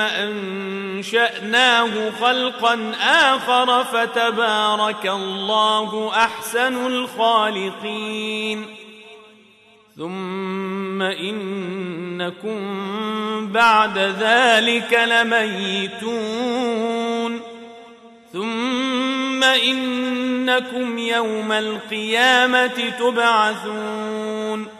أنشأناه خلقا آخر فتبارك الله أحسن الخالقين. ثم إنكم بعد ذلك لميتون. ثم إنكم يوم القيامة تبعثون.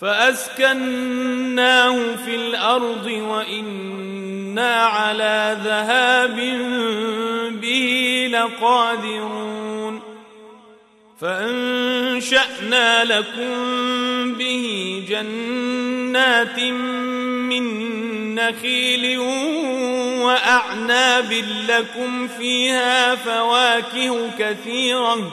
فأسكناه في الأرض وإنا على ذهاب به لقادرون فأنشأنا لكم به جنات من نخيل وأعناب لكم فيها فواكه كثيرة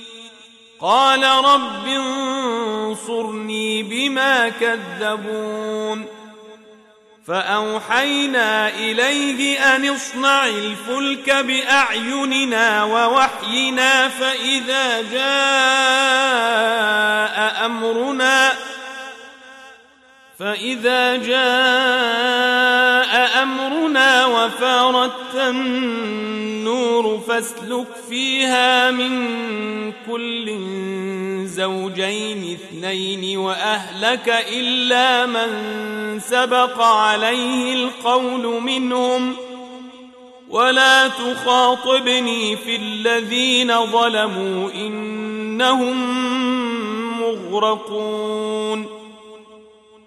قال رب انصرني بما كذبون فأوحينا إليه أن اصنع الفلك بأعيننا ووحينا فإذا جاء أمرنا فإذا جاء أمرنا وفارت النور فاسلك فيها من كل زوجين اثنين وأهلك إلا من سبق عليه القول منهم ولا تخاطبني في الذين ظلموا إنهم مغرقون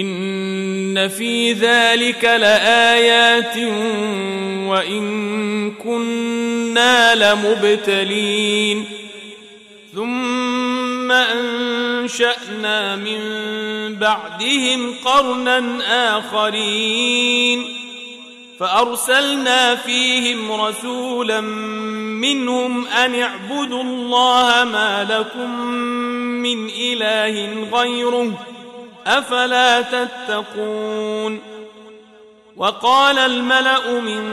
إن في ذلك لآيات وإن كنا لمبتلين ثم أنشأنا من بعدهم قرنا آخرين فأرسلنا فيهم رسولا منهم أن اعبدوا الله ما لكم من إله غيره أفلا تتقون؟ وقال الملأ من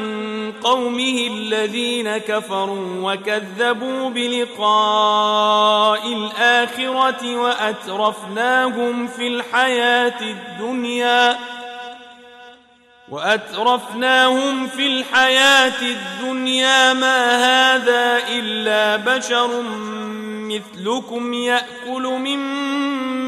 قومه الذين كفروا وكذبوا بلقاء الآخرة وأترفناهم في الحياة الدنيا وأترفناهم في الحياة الدنيا ما هذا إلا بشر مثلكم يأكل مما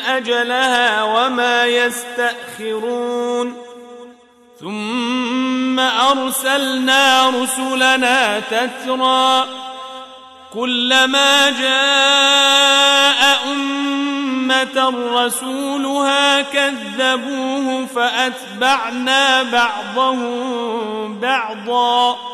أجلها وما يستأخرون. ثم أرسلنا رسلنا تترى كلما جاء أمة رسولها كذبوه فأتبعنا بعضهم بعضا.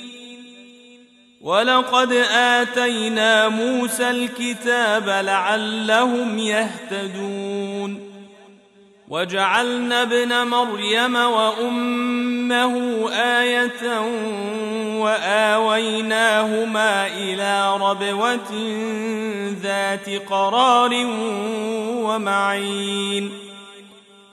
ولقد آتينا موسى الكتاب لعلهم يهتدون. وجعلنا ابن مريم وأمه آية وآويناهما إلى ربوة ذات قرار ومعين.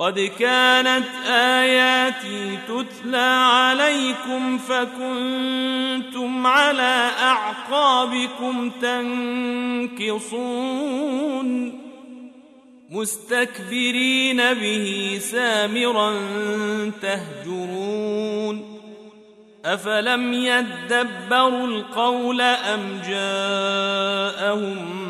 قد كانت آياتي تتلى عليكم فكنتم على أعقابكم تنكصون مستكبرين به سامرا تهجرون أفلم يدبروا القول أم جاءهم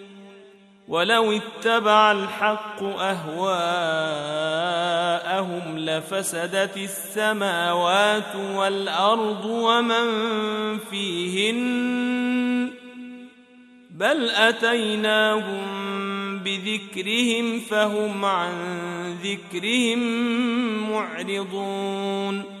ولو اتبع الحق أهواءهم لفسدت السماوات والأرض ومن فيهن بل أتيناهم بذكرهم فهم عن ذكرهم معرضون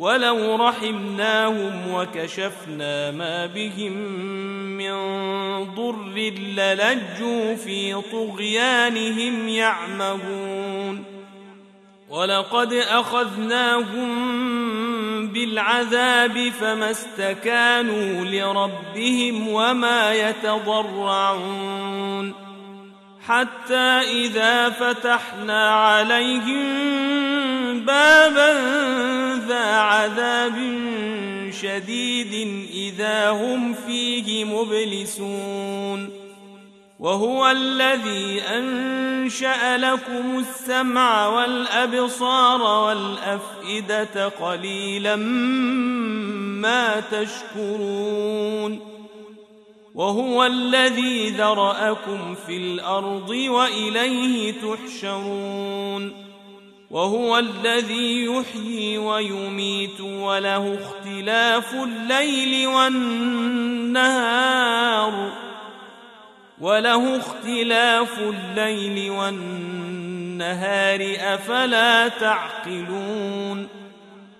ولو رحمناهم وكشفنا ما بهم من ضر للجوا في طغيانهم يعمهون. ولقد أخذناهم بالعذاب فما استكانوا لربهم وما يتضرعون. حتى إذا فتحنا عليهم بابا عذاب شديد إذا هم فيه مبلسون وهو الذي أنشأ لكم السمع والأبصار والأفئدة قليلا ما تشكرون وهو الذي ذرأكم في الأرض وإليه تحشرون وهو الذي يحيي ويميت وله اختلاف الليل والنهار وله اختلاف الليل والنهار أفلا تعقلون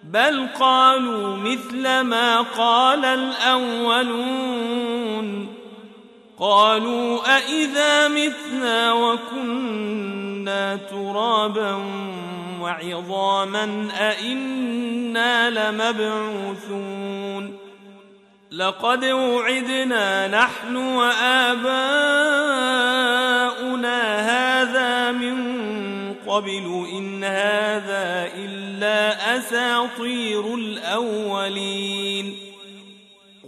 بل قالوا مثل ما قال الأولون قالوا أإذا متنا وكنا ترابا وعظاما أإنا لمبعوثون. لقد وعدنا نحن وآباؤنا هذا من قبل إن هذا إلا أساطير الأولين.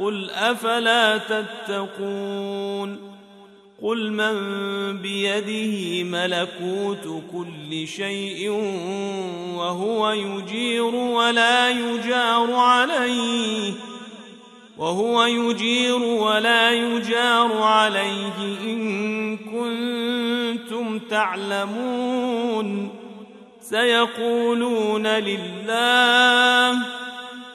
قل أفلا تتقون قل من بيده ملكوت كل شيء وهو يجير ولا يجار عليه وهو يجير ولا يجار عليه إن كنتم تعلمون سيقولون لله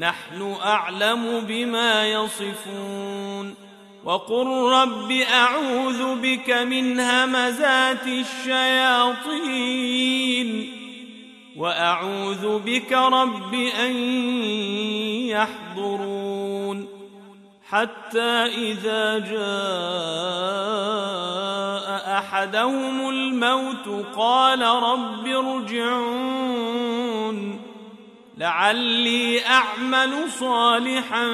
نحن أعلم بما يصفون وقل رب أعوذ بك من همزات الشياطين وأعوذ بك رب أن يحضرون حتى إذا جاء أحدهم الموت قال رب ارجعون لعلي أعمل صالحا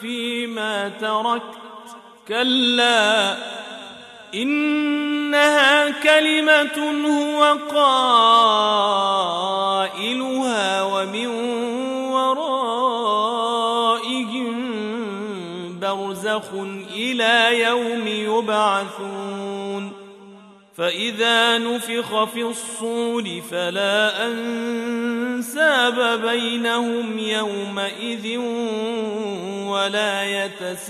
فيما تركت. كلا إن إنها كلمة هو قائلها ومن ورائهم برزخ إلى يوم يبعثون. فإذا نفخ في الصور فلا أنساب بينهم يومئذ ولا يتساءلون.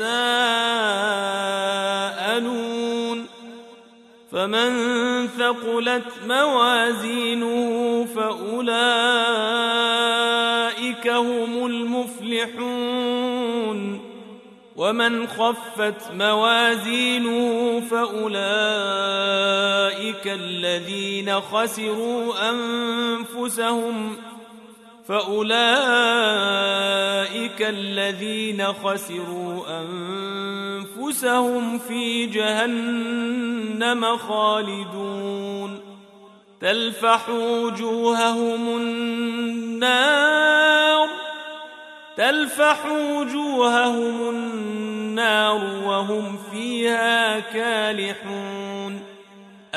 فمن ثقلت موازينه فأولئك هم المفلحون. ومن خفت موازينه فأولئك الذين خسروا أنفسهم. فأولئك الذين خسروا أنفسهم في جهنم خالدون تلفح وجوههم النار تلفح وجوههم النار وهم فيها كالحون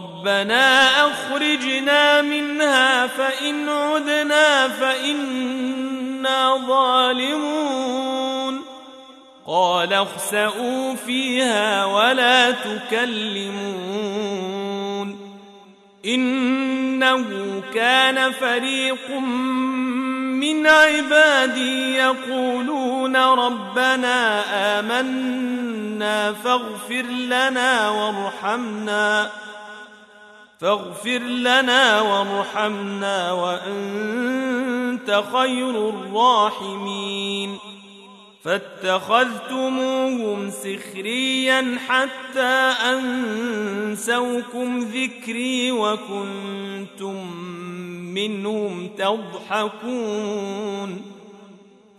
ربنا أخرجنا منها فإن عدنا فإنا ظالمون. قال اخسئوا فيها ولا تكلمون. إنه كان فريق من عبادي يقولون ربنا آمنا فاغفر لنا وارحمنا. فاغفر لنا وارحمنا وأنت خير الراحمين. فاتخذتموهم سخريا حتى أنسوكم ذكري وكنتم منهم تضحكون.